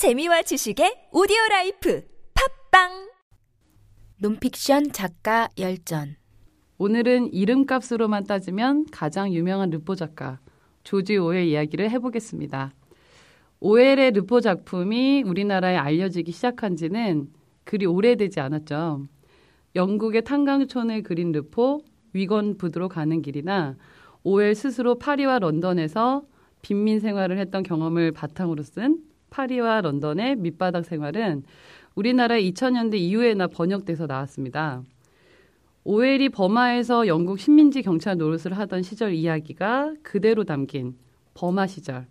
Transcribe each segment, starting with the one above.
재미와 지식의 오디오 라이프 팟빵 논픽션 작가 열전 오늘은 이름값으로만 따지면 가장 유명한 르포 작가 조지 오웰 이야기를 해보겠습니다. 오웰의 르포 작품이 우리나라에 알려지기 시작한 지는 그리 오래되지 않았죠. 영국의 탄광촌을 그린 르포, 위건 부두로 가는 길이나 오웰 스스로 파리와 런던에서 빈민 생활을 했던 경험을 바탕으로 쓴 파리와 런던의 밑바닥 생활은 우리나라 2000년대 이후에나 번역돼서 나왔습니다. 오웰이 버마에서 영국 식민지 경찰 노릇을 하던 시절 이야기가 그대로 담긴 버마 시절.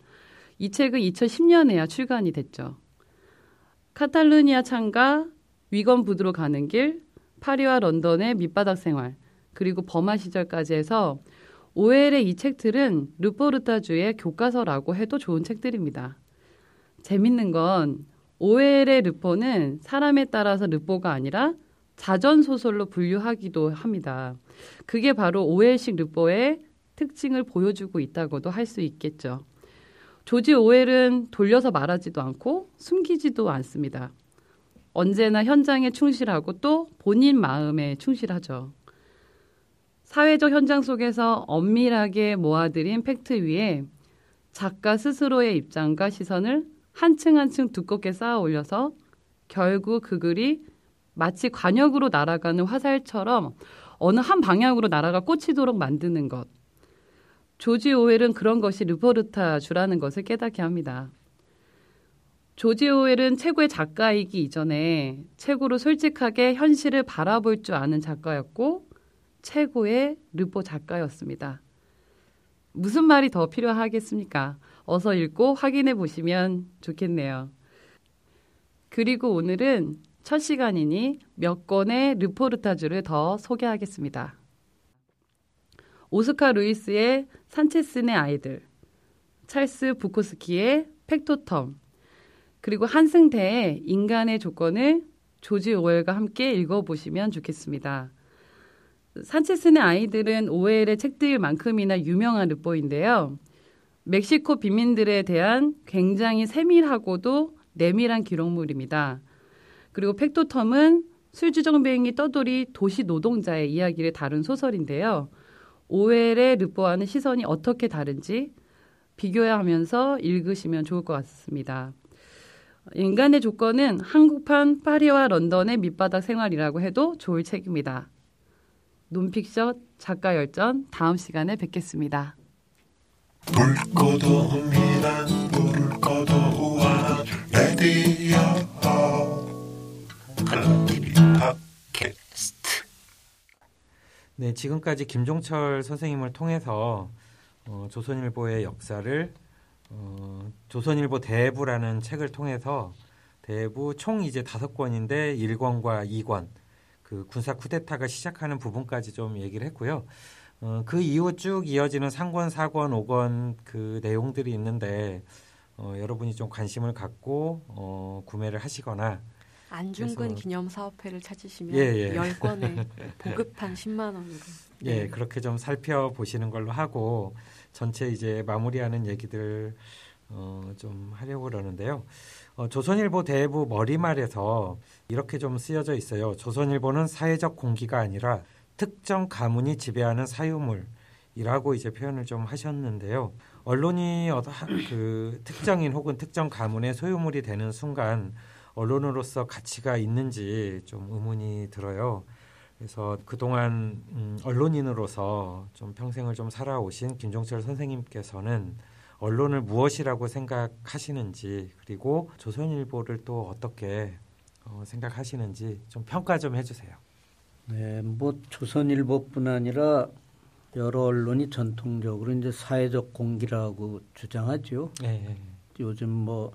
이 책은 2010년에야 출간이 됐죠. 카탈루니아 찬가, 위건 부두로 가는 길, 파리와 런던의 밑바닥 생활, 그리고 버마 시절까지 해서 오웰의 이 책들은 르포르타주의 교과서라고 해도 좋은 책들입니다. 재밌는 건 오웰의 르포는 사람에 따라서 르포가 아니라 자전 소설로 분류하기도 합니다. 그게 바로 오웰식 르포의 특징을 보여주고 있다고도 할 수 있겠죠. 조지 오웰은 돌려서 말하지도 않고 숨기지도 않습니다. 언제나 현장에 충실하고 또 본인 마음에 충실하죠. 사회적 현장 속에서 엄밀하게 모아들인 팩트 위에 작가 스스로의 입장과 시선을 한층 한층 두껍게 쌓아 올려서 결국 그 글이 마치 관역으로 날아가는 화살처럼 어느 한 방향으로 날아가 꽂히도록 만드는 것. 조지 오웰은 그런 것이 르포르타 주라는 것을 깨닫게 합니다. 조지 오웰은 최고의 작가이기 이전에 최고로 솔직하게 현실을 바라볼 줄 아는 작가였고 최고의 르포 작가였습니다. 무슨 말이 더 필요하겠습니까? 어서 읽고 확인해 보시면 좋겠네요. 그리고 오늘은 첫 시간이니 몇 권의 르포르타주를 더 소개하겠습니다. 오스카 루이스의 산체스네 아이들, 찰스 부코스키의 팩토텀, 그리고 한승태의 인간의 조건을 조지 오웰과 함께 읽어보시면 좋겠습니다. 산체스네 아이들은 오웰의 책들만큼이나 유명한 르포인데요. 멕시코 빈민들에 대한 굉장히 세밀하고도 내밀한 기록물입니다. 그리고 팩토텀은 술주정뱅이 떠돌이 도시 노동자의 이야기를 다룬 소설인데요. 오웰의 르포와는 시선이 어떻게 다른지 비교하면서 읽으시면 좋을 것 같습니다. 인간의 조건은 한국판 파리와 런던의 밑바닥 생활이라고 해도 좋을 책입니다. 논픽션 작가 열전 다음 시간에 뵙겠습니다. 물 꺼도옵니다 불을 꺼도우한 레디오 한라TV 팟캐스트 네, 지금까지 김종철 선생님을 통해서 어, 조선일보의 역사를 어, 조선일보 대부라는 책을 통해서 대부 총 이제 다섯 권인데 1권과 2권 그 군사 쿠데타가 시작하는 부분까지 좀 얘기를 했고요. 어, 그 이후 쭉 이어지는 3권, 4권, 5권 그 내용들이 있는데 어, 여러분이 좀 관심을 갖고 어, 구매를 하시거나 안중근 기념 사업회를 찾으시면 예, 예. 10권에 보급한 10만 원으로. 예, 그렇게 좀 살펴보시는 걸로 하고 전체 이제 마무리하는 얘기들 어, 좀 하려고 그러는데요. 어, 조선일보 대부 머리말에서 이렇게 좀 쓰여져 있어요. 조선일보는 사회적 공기가 아니라 특정 가문이 지배하는 사유물이라고 이제 표현을 좀 하셨는데요. 언론이 그 특정인 혹은 특정 가문의 소유물이 되는 순간 언론으로서 가치가 있는지 좀 의문이 들어요. 그래서 그동안 음, 언론인으로서 좀 평생을 좀 살아오신 김종철 선생님께서는 언론을 무엇이라고 생각하시는지 그리고 조선일보를 또 어떻게 어, 생각하시는지 좀 평가 좀 해주세요. 네, 뭐 조선일보뿐 아니라 여러 언론이 전통적으로 이제 사회적 공기라고 주장하죠. 네. 요즘 뭐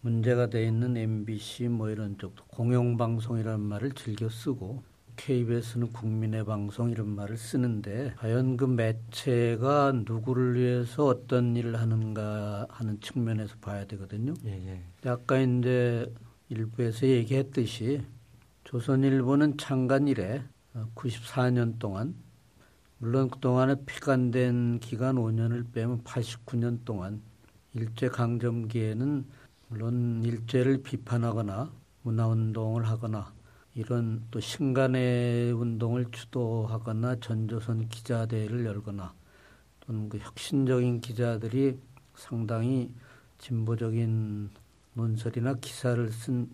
문제가 돼 있는 MBC 뭐 이런 쪽도 공영방송이라는 말을 즐겨 쓰고 KBS는 국민의 방송 이런 말을 쓰는데 과연 그 매체가 누구를 위해서 어떤 일을 하는가 하는 측면에서 봐야 되거든요. 예, 예. 아까 이제 일부에서 얘기했듯이 조선일보는 창간 이래 94년 동안 물론 그동안에 폐간된 기간 5년을 빼면 89년 동안 일제 강점기에는 물론 일제를 비판하거나 문화운동을 하거나 이런 또 신간의 운동을 주도하거나 전조선 기자대회를 열거나 또는 그 혁신적인 기자들이 상당히 진보적인 논설이나 기사를 쓴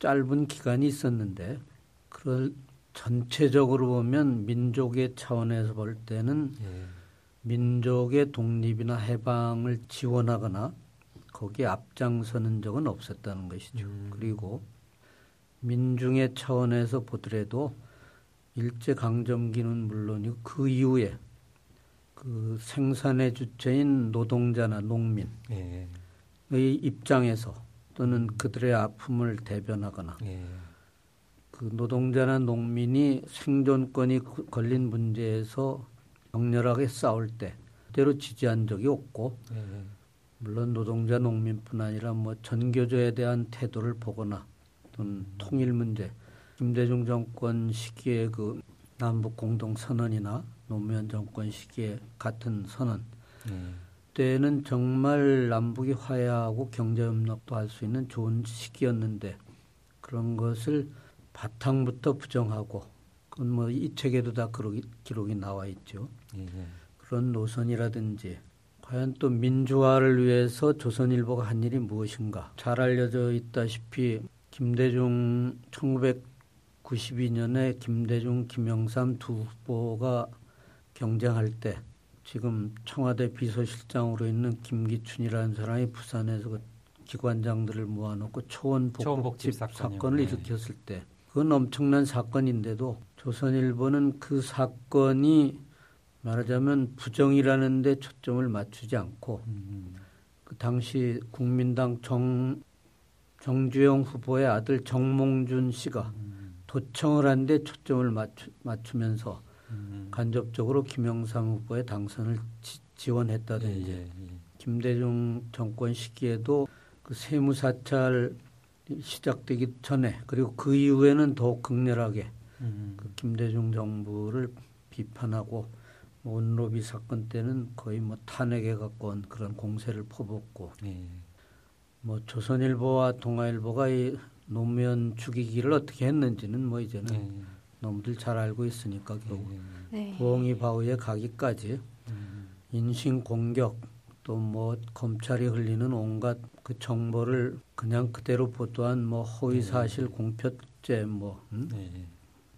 짧은 기간이 있었는데 그걸 전체적으로 보면 민족의 차원에서 볼 때는 예. 민족의 독립이나 해방을 지원하거나 거기에 앞장서는 적은 없었다는 것이죠. 음. 그리고 민중의 차원에서 보더라도 일제 강점기는 물론이고 그 이후에 그 생산의 주체인 노동자나 농민의 예. 입장에서 또는 그들의 아픔을 대변하거나 예. 그 노동자나 농민이 생존권이 그- 걸린 문제에서 격렬하게 싸울 때 그대로 지지한 적이 없고 예. 물론 노동자 농민뿐 아니라 뭐 전교조에 대한 태도를 보거나 또는 통일 문제 김대중 정권 시기에 그 남북 공동 선언이나 노무현 정권 시기에 같은 선언 예. 때는 정말 남북이 화해하고 경제 협력도 할 수 있는 좋은 시기였는데 그런 것을 바탕부터 부정하고 그건 뭐 이 책에도 다 기록이, 기록이 나와 있죠. 예. 그런 노선이라든지 과연 또 민주화를 위해서 조선일보가 한 일이 무엇인가 잘 알려져 있다시피 김대중 1992년에 김대중 김영삼 두 후보가 경쟁할 때 지금 청와대 비서실장으로 있는 김기춘이라는 사람이 부산에서 그 기관장들을 모아놓고 초원복집. 사건을 네. 일으켰을 때 그건 엄청난 사건인데도 조선일보는 그 사건이 말하자면 부정이라는 데 초점을 맞추지 않고 음. 그 당시 국민당 정 정주영 후보의 아들 정몽준 씨가 음. 도청을 한 데 초점을 맞추, 맞추면서 음. 간접적으로 김영삼 후보의 당선을 지, 원했다든지 예. 예. 김대중 정권 시기에도 그 세무 사찰 시작되기 전에 그리고 그 이후에는 더욱 극렬하게 음. 그 김대중 정부를 비판하고 뭐 온로비 사건 때는 거의 뭐 탄핵에 가까운 그런 공세를 퍼붓고 예. 뭐 조선일보와 동아일보가 이 노무현 죽이기를 어떻게 했는지는 뭐 이제는 예. 너무들 잘 알고 있으니까 결국 예. 네. 부엉이 바위에 가기까지 음. 인신 공격 또 뭐 검찰이 흘리는 온갖 그 정보를 그냥 그대로 보도한 뭐 허위 사실 공표죄 뭐 음? 예.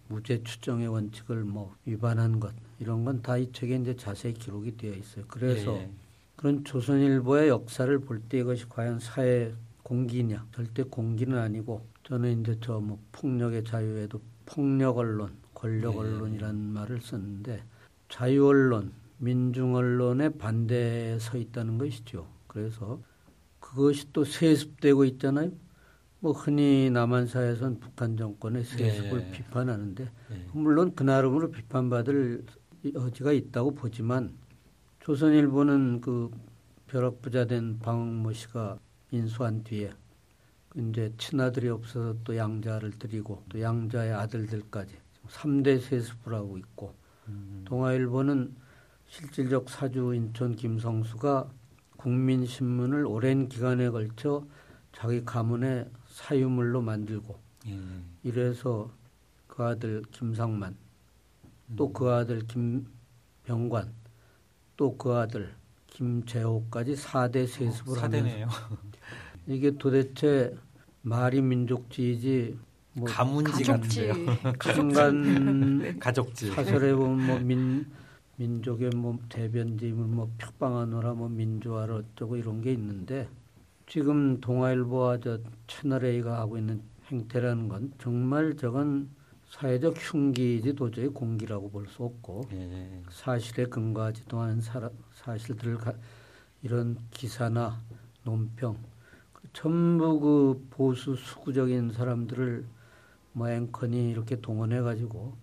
무죄 추정의 원칙을 뭐 위반한 것 이런 건 다 이 책에 이제 자세히 기록이 되어 있어요. 그래서 예. 그런 조선일보의 역사를 볼 때 이것이 과연 사회 공기냐 절대 공기는 아니고 저는 이제 저 뭐 폭력의 자유에도 폭력 언론, 권력 예. 언론이라는 말을 썼는데 자유 언론, 민중 언론에 반대에 서 있다는 것이죠. 그래서 그것이 또 세습되고 있잖아요. 뭐 흔히 남한사에서는 북한 정권의 세습을 예. 비판하는데 예. 물론 그 나름으로 비판받을 여지가 있다고 보지만 조선일보는 그 벼락부자 된 방모 씨가 인수한 뒤에 이제 친아들이 없어서 또 양자를 드리고 또 양자의 아들들까지 3대 세습을 하고 있고 음. 동아일보는 실질적 사주 인천 김성수가 국민신문을 오랜 기간에 걸쳐 자기 가문의 사유물로 만들고 예. 이래서 그 아들 김상만 또그 아들 김병관 또 그 아들 김재호까지 4대 세습을 하면서 사대네요. 이게 도대체 말이 민족주의지 뭐 가문지. 같은데요. 순간 가족지. 사설에 보면 뭐 민 민족의 뭐 대변집을 뭐 펴방하느라 뭐 민주화를 어쩌고 이런 게 있는데 지금 동아일보와 저 채널 A가 하고 있는 행태라는 건 정말 저건 사회적 흉기이지 도저히 공기라고 볼 수 없고 예. 사실에 근거하지도 않은 사, 사실들을 가, 이런 기사나 논평 그 전부 그 보수 수구적인 사람들을 뭐 앵커니 이렇게 동원해 가지고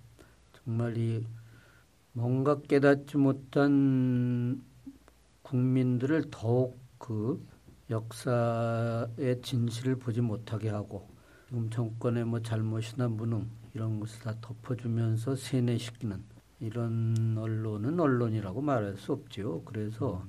정말 이 뭔가 깨닫지 못한 국민들을 더욱 그 역사의 진실을 보지 못하게 하고 지금 정권의 뭐 잘못이나 무능 이런 것을 다 덮어주면서 세뇌시키는 이런 언론은 언론이라고 말할 수 없지요. 그래서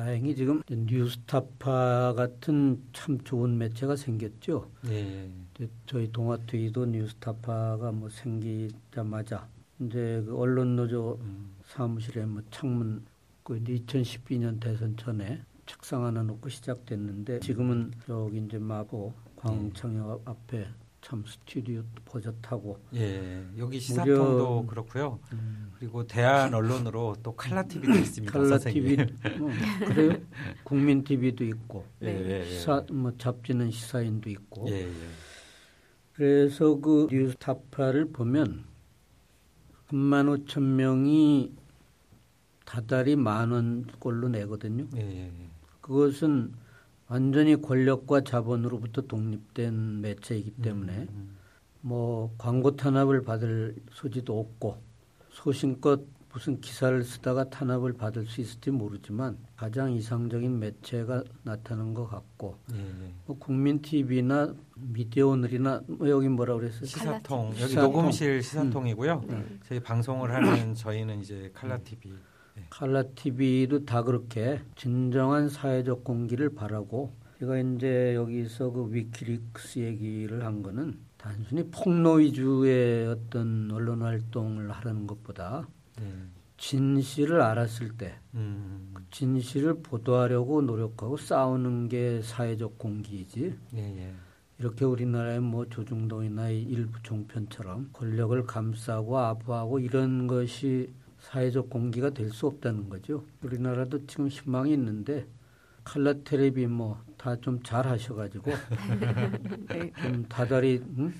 다행히 지금 뉴스타파 같은 참 좋은 매체가 생겼죠. 예. 이제 저희 동아트위도 뉴스타파가 뭐 생기자마자 이제 그 언론 노조 음. 사무실에 뭐 창문 그 이제 2012년 대선 전에 책상 하나 놓고 시작됐는데 지금은 여기 이제 마포 광청역 앞에 참 스튜디오 버젓하고 예. 여기 시사통도 무려- 그렇고요. 음, 그리고 대한 언론으로 또 칼라 TV도 있습니다. 칼라. TV 뭐 그래요 국민 TV도 있고 예, 예, 예. 시사 뭐 잡지는 시사인도 있고 예, 예. 그래서 그 뉴스타파를 보면 3만 5천 명이 다달이 만 원꼴로 내거든요. 예, 예, 예. 그것은 완전히 권력과 자본으로부터 독립된 매체이기 때문에 음, 뭐 광고 탄압을 받을 소지도 없고 소신껏 무슨 기사를 쓰다가 탄압을 받을 수 있을지 모르지만 가장 이상적인 매체가 나타난 것 같고 예, 예. 뭐 국민 TV나 미디어 오늘이나 뭐 여기 뭐라 그랬어요? 시사통 여기 시사통. 녹음실 시사통이고요. 네. 저희 방송을 하는 저희는 이제 칼라 TV. 칼라 TV도 다 그렇게 진정한 사회적 공기를 바라고 제가 이제 여기서 그 위키릭스 얘기를 한 거는 단순히 폭로 위주의 어떤 언론 활동을 하려는 것보다 예. 진실을 알았을 때 음, 진실을 보도하려고 노력하고 싸우는 게 사회적 공기이지 예, 예. 이렇게 우리나라의 뭐 조중동이나 이 일부 종편처럼 권력을 감싸고 아부하고 이런 것이 사회적 공기가 될 수 없다는 거죠. 우리나라도 지금 희망이 있는데 칼라 테레비 뭐 다 좀 잘 하셔가지고 네. 좀 다달이 응?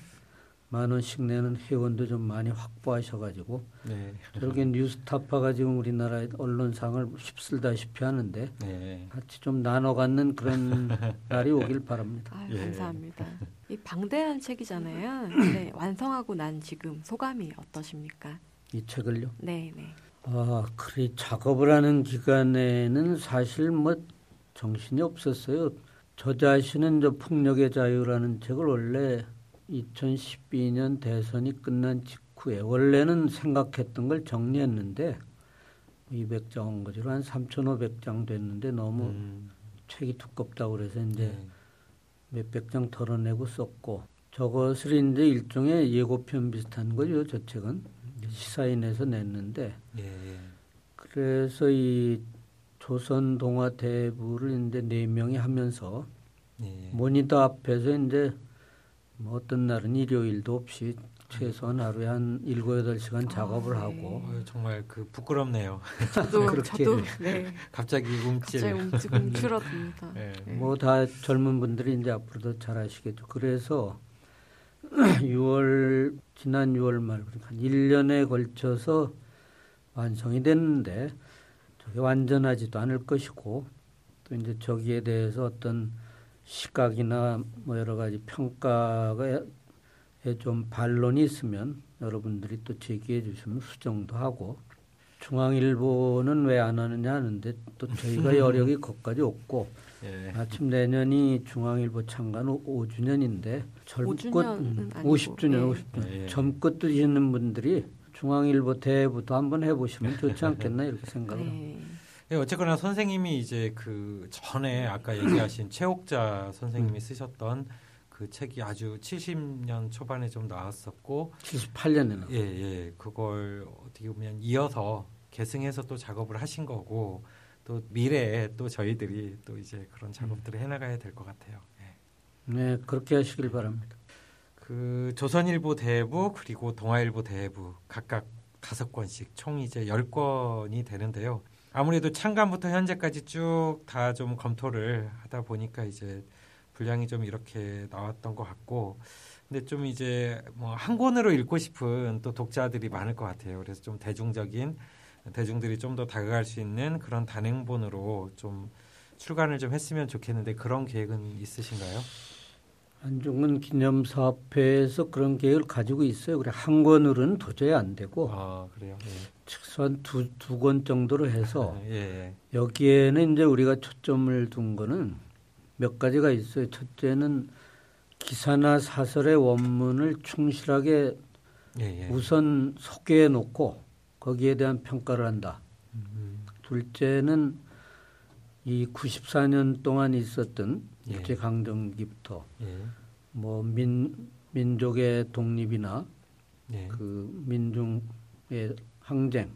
만 원씩 내는 회원도 좀 많이 확보하셔가지고 네. 저렇게 뉴스타파가 지금 우리나라의 언론상을 휩쓸다시피 하는데 네. 같이 좀 나눠 갖는 그런 날이 오길 바랍니다. 아유, 예. 감사합니다. 이 방대한 책이잖아요. 근데 완성하고 난 지금 소감이 어떠십니까? 이 책을요. 네, 네. 아, 그래 작업을 하는 기간에는 사실 뭐 정신이 없었어요. 저 자신은 저 폭력의 자유라는 책을 원래 2012년 대선이 끝난 직후에 원래는 생각했던 걸 정리했는데 200장 거지로 한 3,500장 됐는데 너무 음, 책이 두껍다고 그래서 이제 네. 몇백 장 덜어내고 썼고 저것을 이제 일종의 예고편 비슷한 거죠. 저 책은 시사인에서 냈는데 예, 예. 그래서 이 조선 동화 대부를 이제 네 명이 하면서 예, 예. 모니터 앞에서 이제 뭐 어떤 날은 일요일도 없이 최소한 하루에 한 일곱 여덟 시간 작업을 네. 하고 어유, 정말 그 부끄럽네요. 저도 그렇게. 저도 네. 갑자기 움찔. 갑자기 움찔 움츠러듭니다. 예. 네. 뭐다 젊은 분들이 이제 앞으로도 잘 아시겠죠. 그래서 6월 지난 6월 말 그러니까 한 1년에 걸쳐서 완성이 됐는데 저게 완전하지도 않을 것이고 또 이제 저기에 대해서 어떤 시각이나 뭐 여러 가지 평가에 좀 반론이 있으면 여러분들이 또 제기해 주시면 수정도 하고 중앙일보는 왜 안 하느냐 하는데 또 저희가 여력이 거기까지 없고 예. 마침 내년이 중앙일보 창간 5주년인데 젊것 5주년은 아니고, 50주년, 네. 50주년 예. 젊것 드시는 분들이 중앙일보 대부도 한번 해보시면 좋지 않겠나 이렇게 생각을 합니다. 네. 예, 어쨌거나 선생님이 이제 그 전에 아까 얘기하신 최옥자 선생님이 쓰셨던 그 책이 아주 70년 초반에 좀 나왔었고 78년에는 예, 예. 그걸 어떻게 보면 이어서 계승해서 또 작업을 하신 거고 또 미래에 또 저희들이 또 이제 그런 작업들을 해나가야 될 것 같아요. 예. 네 그렇게 하시길 바랍니다. 그 조선일보 대부 그리고 동아일보 대부 각각 다섯 권씩 총 이제 열 권이 되는데요. 아무래도 창간부터 현재까지 쭉 다 좀 검토를 하다 보니까 이제 분량이 좀 이렇게 나왔던 것 같고, 근데 좀 이제 뭐 한 권으로 읽고 싶은 또 독자들이 많을 것 같아요. 그래서 좀 대중적인 대중들이 좀 더 다가갈 수 있는 그런 단행본으로 좀 출간을 좀 했으면 좋겠는데 그런 계획은 있으신가요? 안중근 기념사업회에서 그런 계획을 가지고 있어요. 그래 한 권으로는 도저히 안 되고 아 그래요. 예. 최소한 두두 권 정도로 해서 예, 예. 여기에는 이제 우리가 초점을 둔 거는 몇 가지가 있어요. 첫째는 기사나 사설의 원문을 충실하게 예, 예. 우선 소개해 놓고 거기에 대한 평가를 한다. 음, 둘째는 이 94년 동안 있었던 예. 일제 강점기부터 예. 뭐 민 민족의 독립이나 예. 그 민중의 항쟁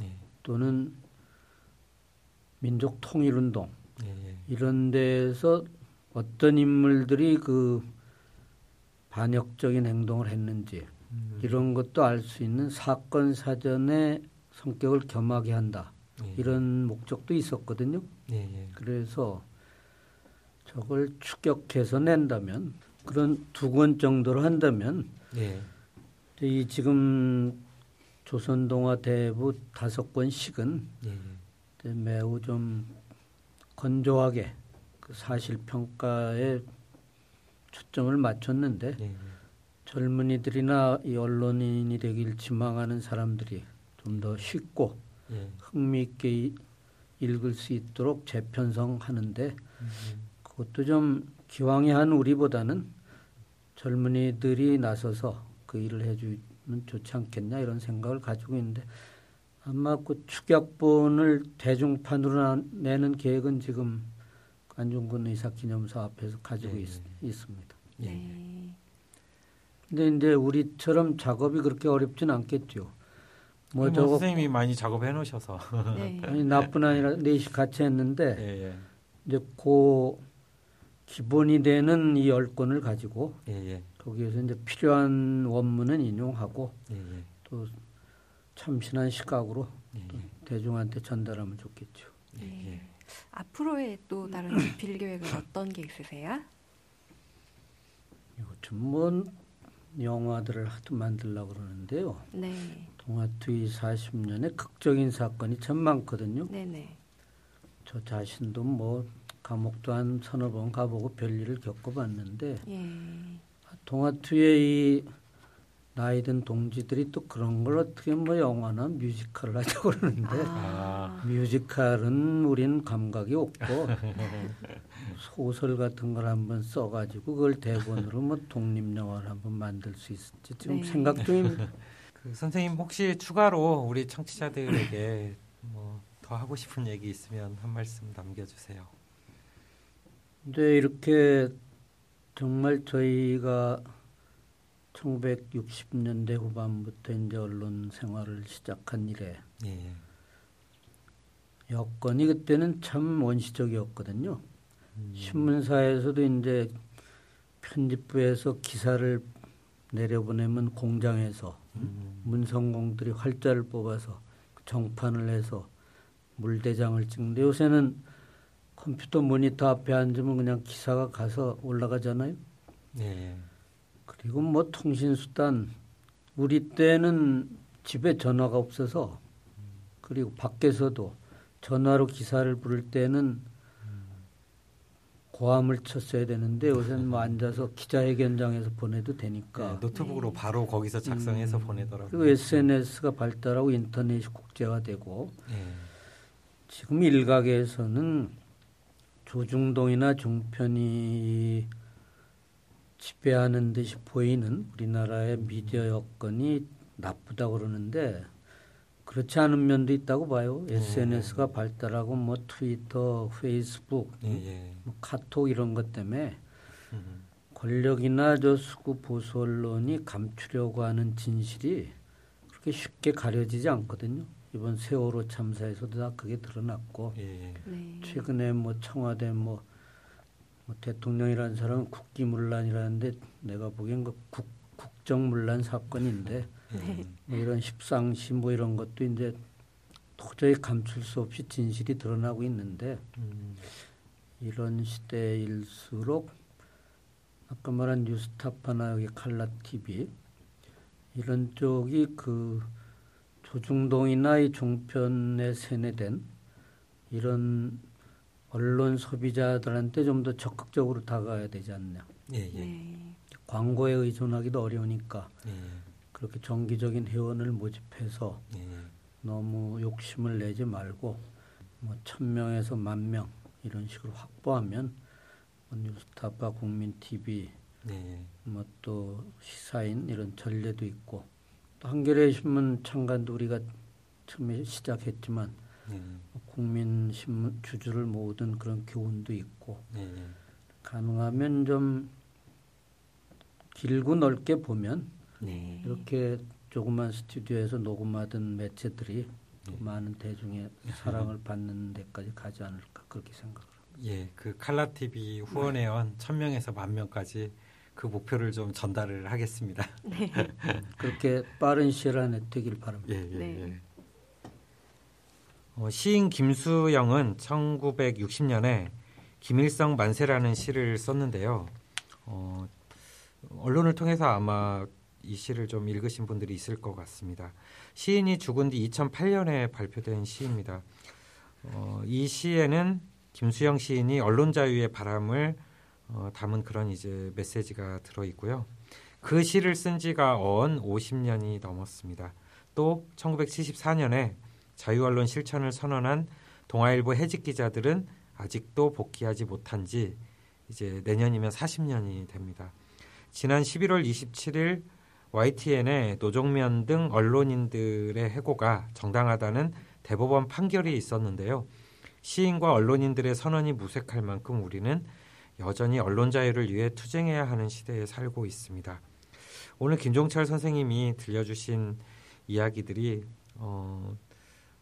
예. 또는 민족 통일 운동 예. 예. 이런 데서 어떤 인물들이 그 반역적인 행동을 했는지 음. 이런 것도 알 수 있는 사건 사전의 성격을 겸하게 한다 예. 이런 목적도 있었거든요. 예. 예. 그래서 저걸 추격해서 낸다면 그런 두 권 정도로 한다면 예. 이 지금 조선 동화 대부 다섯 권씩은 예. 매우 좀 건조하게 그 사실 평가에 초점을 맞췄는데 예. 젊은이들이나 이 언론인이 되길 지망하는 사람들이 좀 더 쉽고 예. 흥미있게 이- 읽을 수 있도록 재편성하는데 음. 그것도 좀 기왕에 한 우리보다는 젊은이들이 나서서 그 일을 해주면 좋지 않겠냐 이런 생각을 가지고 있는데 아마 그 축약본을 대중판으로 나- 내는 계획은 지금 안중근 의사 기념사 앞에서 가지고 예, 있, 예. 있습니다. 예. 네. 근데 이제 우리처럼 작업이 그렇게 어렵진 않겠죠. 뭐 뭐 저거 선생님이 많이 작업해 놓으셔서 네. 아니 나뿐 아니라 넷이 같이 했는데 예. 예. 이제 그 기본이 되는 이 열 권을 가지고 예. 예. 거기에서 이제 필요한 원문은 인용하고 예. 예. 또 참신한 시각으로 예. 또 대중한테 전달하면 좋겠죠. 예. 예. 앞으로의 또 다른 집필 계획은 어떤 게 있으세요? 이거 좀뭐 영화들을 하도 만들려고 그러는데요. 네. 동아투이 40년에 극적인 사건이 참 많거든요. 네네. 저 자신도 뭐 감옥도 한 서너 번 가보고 별일을 겪어봤는데 예. 동아투의 이 나이 든 동지들이 또 그런 걸 어떻게 뭐 영화나 뮤지컬을 하자고 그러는데 아. 뮤지컬은 우린 감각이 없고 소설 같은 걸 한번 써가지고 그걸 대본으로 뭐 독립영화를 한번 만들 수 있을지 지금 네. 생각 중입니다. 그 선생님 혹시 추가로 우리 청취자들에게 뭐 더 하고 싶은 얘기 있으면 한 말씀 남겨주세요. 근데 이렇게 정말 저희가 1960년대 후반부터 이제 언론 생활을 시작한 이래 예. 여건이 그때는 참 원시적이었거든요. 음. 신문사에서도 이제 편집부에서 기사를 내려보내면 공장에서 음. 문성공들이 활자를 뽑아서 정판을 해서 물대장을 찍는데 요새는 컴퓨터 모니터 앞에 앉으면 그냥 기사가 가서 올라가잖아요. 예. 그리고 뭐 통신수단 우리 때는 집에 전화가 없어서 그리고 밖에서도 전화로 기사를 부를 때는 고함을 쳤어야 되는데 요새는 뭐 앉아서 기자회견장에서 보내도 되니까 네, 노트북으로 바로 거기서 작성해서 보내더라고요. 그리고 SNS가 발달하고 인터넷이 국제화 되고 예. 지금 일각에서는 조중동이나 종편이 지배하는 듯이 보이는 우리나라의 미디어 여건이 나쁘다고 그러는데 그렇지 않은 면도 있다고 봐요. SNS가 발달하고 뭐 트위터, 페이스북, 예. 예. 뭐 카톡 이런 것 때문에 음. 권력이나 저 수구 보수 언론이 감추려고 하는 진실이 그렇게 쉽게 가려지지 않거든요. 이번 세월호 참사에서도 다 그게 드러났고 예. 예. 네. 최근에 뭐 청와대 뭐, 뭐 대통령이라는 사람은 국기문란이라는데 내가 보기엔 그 국, 국정문란 사건인데 예. 뭐 이런 십상시 뭐 이런 것도 이제 도저히 감출 수 없이 진실이 드러나고 있는데 음. 이런 시대일수록 아까 말한 뉴스타파나 여기 칼라 TV 이런 쪽이 그 조중동이나 이 종편에 세뇌된 이런 언론 소비자들한테 좀 더 적극적으로 다가가야 되지 않냐. 예. 예. 네. 광고에 의존하기도 어려우니까 예. 그렇게 정기적인 회원을 모집해서 예. 너무 욕심을 내지 말고 뭐 천명에서 만 명 이런 식으로 확보하면 뭐 뉴스타파 국민 TV 예. 뭐또 시사인 이런 전례도 있고 또 한겨레 신문 창간도 우리가 처음에 시작했지만 네. 국민 신문 주주를 모으던 그런 교훈도 있고 네. 네. 가능하면 좀 길고 넓게 보면 네. 이렇게 조그만 스튜디오에서 녹음하던 매체들이 또 네. 많은 대중의 사랑을 받는 데까지 가지 않을까 그렇게 생각을 예, 그 칼라 TV 후원회원 1000명에서 만 명까지 그 목표를 좀 전달을 하겠습니다. 네. 그렇게 빠른 시일 안에 되길 바랍니다. 예, 예, 네. 예. 어, 시인 김수영은 1960년에 김일성 만세라는 시를 썼는데요. 어, 언론을 통해서 아마 이 시를 좀 읽으신 분들이 있을 것 같습니다. 시인이 죽은 뒤 2008년에 발표된 시입니다. 어, 이 시에는 김수영 시인이 언론 자유의 바람을 어, 담은 그런 이제 메시지가 들어 있고요. 그 시를 쓴 지가 언 50년이 넘었습니다. 또 1974년에 자유언론 실천을 선언한 동아일보 해직 기자들은 아직도 복귀하지 못한 지 이제 내년이면 40년이 됩니다. 지난 11월 27일 YTN에 노종면 등 언론인들의 해고가 정당하다는 대법원 판결이 있었는데요. 시인과 언론인들의 선언이 무색할 만큼 우리는 여전히 언론 자유를 위해 투쟁해야 하는 시대에 살고 있습니다. 오늘 김종철 선생님이 들려주신 이야기들이 어,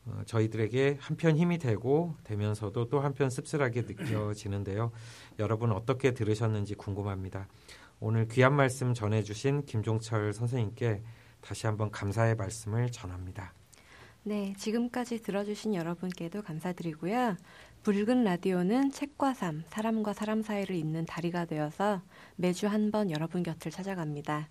어, 저희들에게 한편 힘이 되고 되면서도 또 한편 씁쓸하게 느껴지는데요. 여러분 어떻게 들으셨는지 궁금합니다. 오늘 귀한 말씀 전해주신 김종철 선생님께 다시 한번 감사의 말씀을 전합니다. 네, 지금까지 들어주신 여러분께도 감사드리고요. 붉은 라디오는 책과 삶, 사람과 사람 사이를 잇는 다리가 되어서 매주 한 번 여러분 곁을 찾아갑니다.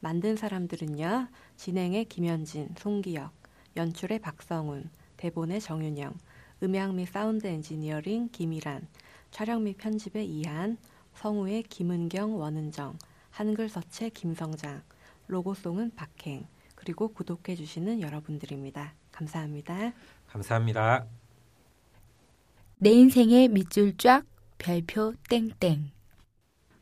만든 사람들은요, 진행의 김현진, 송기혁, 연출의 박성훈, 대본의 정윤영, 음향 및 사운드 엔지니어링 김일한, 촬영 및 편집의 이한, 성우의 김은경, 원은정, 한글 서체 김성장, 로고송은 박행, 그리고 구독해 주시는 여러분들입니다. 감사합니다. 감사합니다. 내 인생의 밑줄 쫙 별표 땡땡.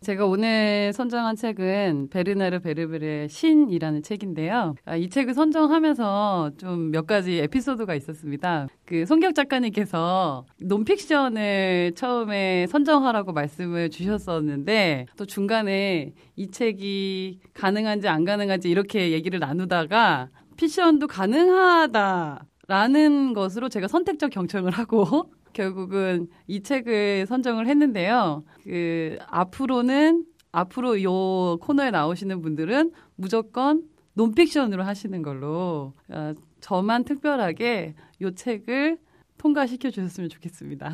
제가 오늘 선정한 책은 베르나르 베르베르의 신이라는 책인데요. 아, 이 책을 선정하면서 좀 몇 가지 에피소드가 있었습니다. 그 송경 작가님께서 논픽션을 처음에 선정하라고 말씀을 주셨었는데 또 중간에 이 책이 가능한지 안 가능한지 이렇게 얘기를 나누다가 픽션도 가능하다 라는 것으로 제가 선택적 경청을 하고 결국은 이 책을 선정을 했는데요. 그 앞으로는 앞으로 요 코너에 나오시는 분들은 무조건 논픽션으로 하시는 걸로 어, 저만 특별하게 요 책을 통과시켜 주셨으면 좋겠습니다.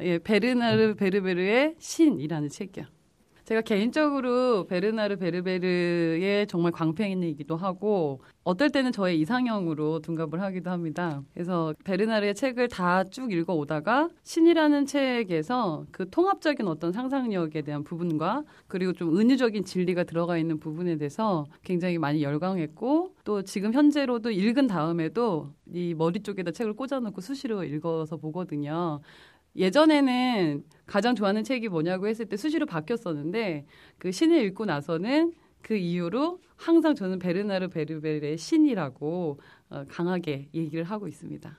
예, 베르나르 베르베르의 신이라는 책이요. 제가 개인적으로 베르나르 베르베르의 정말 광팬이기도 하고 어떨 때는 저의 이상형으로 둔갑을 하기도 합니다. 그래서 베르나르의 책을 다 쭉 읽어 오다가 신이라는 책에서 그 통합적인 어떤 상상력에 대한 부분과 그리고 좀 은유적인 진리가 들어가 있는 부분에 대해서 굉장히 많이 열광했고 또 지금 현재로도 읽은 다음에도 이 머리 쪽에다 책을 꽂아놓고 수시로 읽어서 보거든요. 예전에는 가장 좋아하는 책이 뭐냐고 했을 때 수시로 바뀌었었는데 그 신을 읽고 나서는 그 이후로 항상 저는 베르나르 베르베르의 신이라고 어, 강하게 얘기를 하고 있습니다.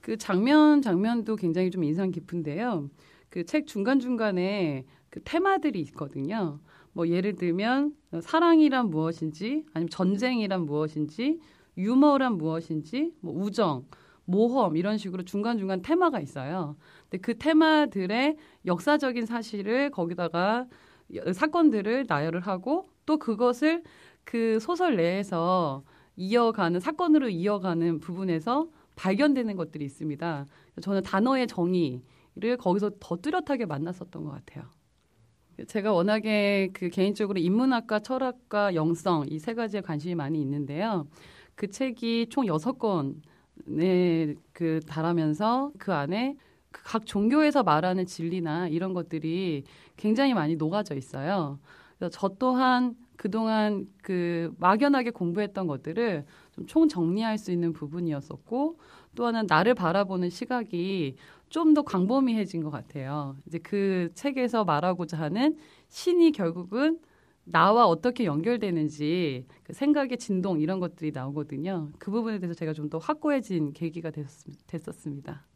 그 장면 장면도 굉장히 좀 인상 깊은데요. 그 책 중간 중간에 그 테마들이 있거든요. 뭐 예를 들면 사랑이란 무엇인지, 아니면 전쟁이란 무엇인지, 유머란 무엇인지, 뭐 우정, 모험 이런 식으로 중간중간 테마가 있어요. 근데 그 테마들의 역사적인 사실을 거기다가 사건들을 나열을 하고 또 그것을 그 소설 내에서 이어가는 사건으로 이어가는 부분에서 발견되는 것들이 있습니다. 저는 단어의 정의를 거기서 더 뚜렷하게 만났었던 것 같아요. 제가 워낙에 그 개인적으로 인문학과, 철학과, 영성 이 세 가지에 관심이 많이 있는데요. 그 책이 총 여섯 권 네, 그 달하면서 그 안에 그각 종교에서 말하는 진리나 이런 것들이 굉장히 많이 녹아져 있어요. 그래서 저 또한 그동안 그 막연하게 공부했던 것들을 좀 총 정리할 수 있는 부분이었었고 또 하나는 나를 바라보는 시각이 좀 더 광범위해진 것 같아요. 이제 그 책에서 말하고자 하는 신이 결국은 나와 어떻게 연결되는지 그 생각의 진동 이런 것들이 나오거든요. 그 부분에 대해서 제가 좀 더 확고해진 계기가 됐, 됐었습니다.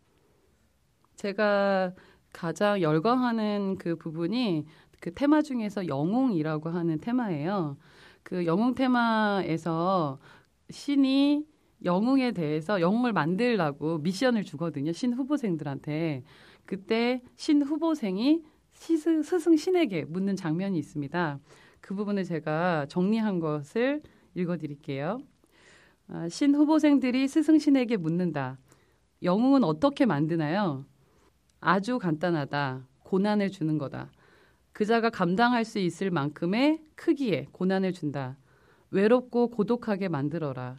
제가 가장 열광하는 그 부분이 그 테마 중에서 영웅이라고 하는 테마예요. 그 영웅 테마에서 신이 영웅에 대해서 영웅을 만들라고 미션을 주거든요. 신 후보생들한테. 그때 신 후보생이 스승 신에게 묻는 장면이 있습니다. 그 부분을 제가 정리한 것을 읽어드릴게요. 아, 신 후보생들이 스승 신에게 묻는다. 영웅은 어떻게 만드나요? 아주 간단하다. 고난을 주는 거다. 그자가 감당할 수 있을 만큼의 크기의 고난을 준다. 외롭고 고독하게 만들어라.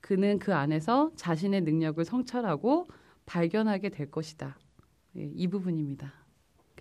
그는 그 안에서 자신의 능력을 성찰하고 발견하게 될 것이다. 예, 이 부분입니다.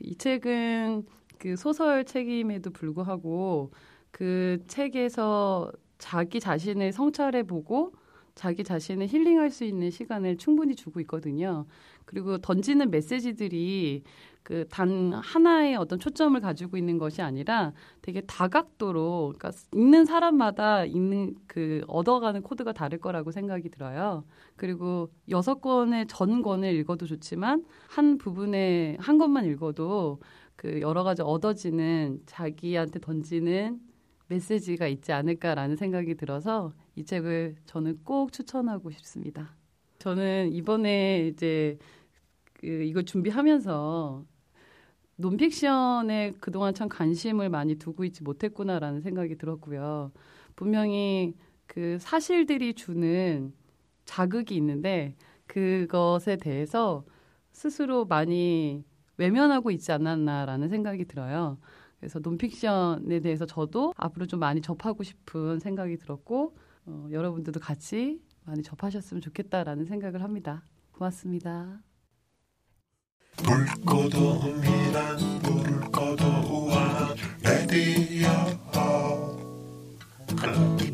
이 책은 그 소설 책임에도 불구하고 그 책에서 자기 자신을 성찰해 보고 자기 자신을 힐링할 수 있는 시간을 충분히 주고 있거든요. 그리고 던지는 메시지들이 그 단 하나의 어떤 초점을 가지고 있는 것이 아니라 되게 다각도로 그러니까 읽는 사람마다 읽는 그 얻어가는 코드가 다를 거라고 생각이 들어요. 그리고 여섯 권의 전 권을 읽어도 좋지만 한 부분에 한 권만 읽어도 그 여러 가지 얻어지는 자기한테 던지는 메시지가 있지 않을까라는 생각이 들어서 이 책을 저는 꼭 추천하고 싶습니다. 저는 이번에 이제 그 이걸 준비하면서 논픽션에 그동안 참 관심을 많이 두고 있지 못했구나라는 생각이 들었고요. 분명히 그 사실들이 주는 자극이 있는데 그것에 대해서 스스로 많이 외면하고 있지 않았나라는 생각이 들어요. 그래서 논픽션에 대해서 저도 앞으로 좀 많이 접하고 싶은 생각이 들었고 어, 여러분들도 같이 많이 접하셨으면 좋겠다라는 생각을 합니다. 고맙습니다. 물 꺼도미란 불을 꺼도우한 레디오 클럽 팝캐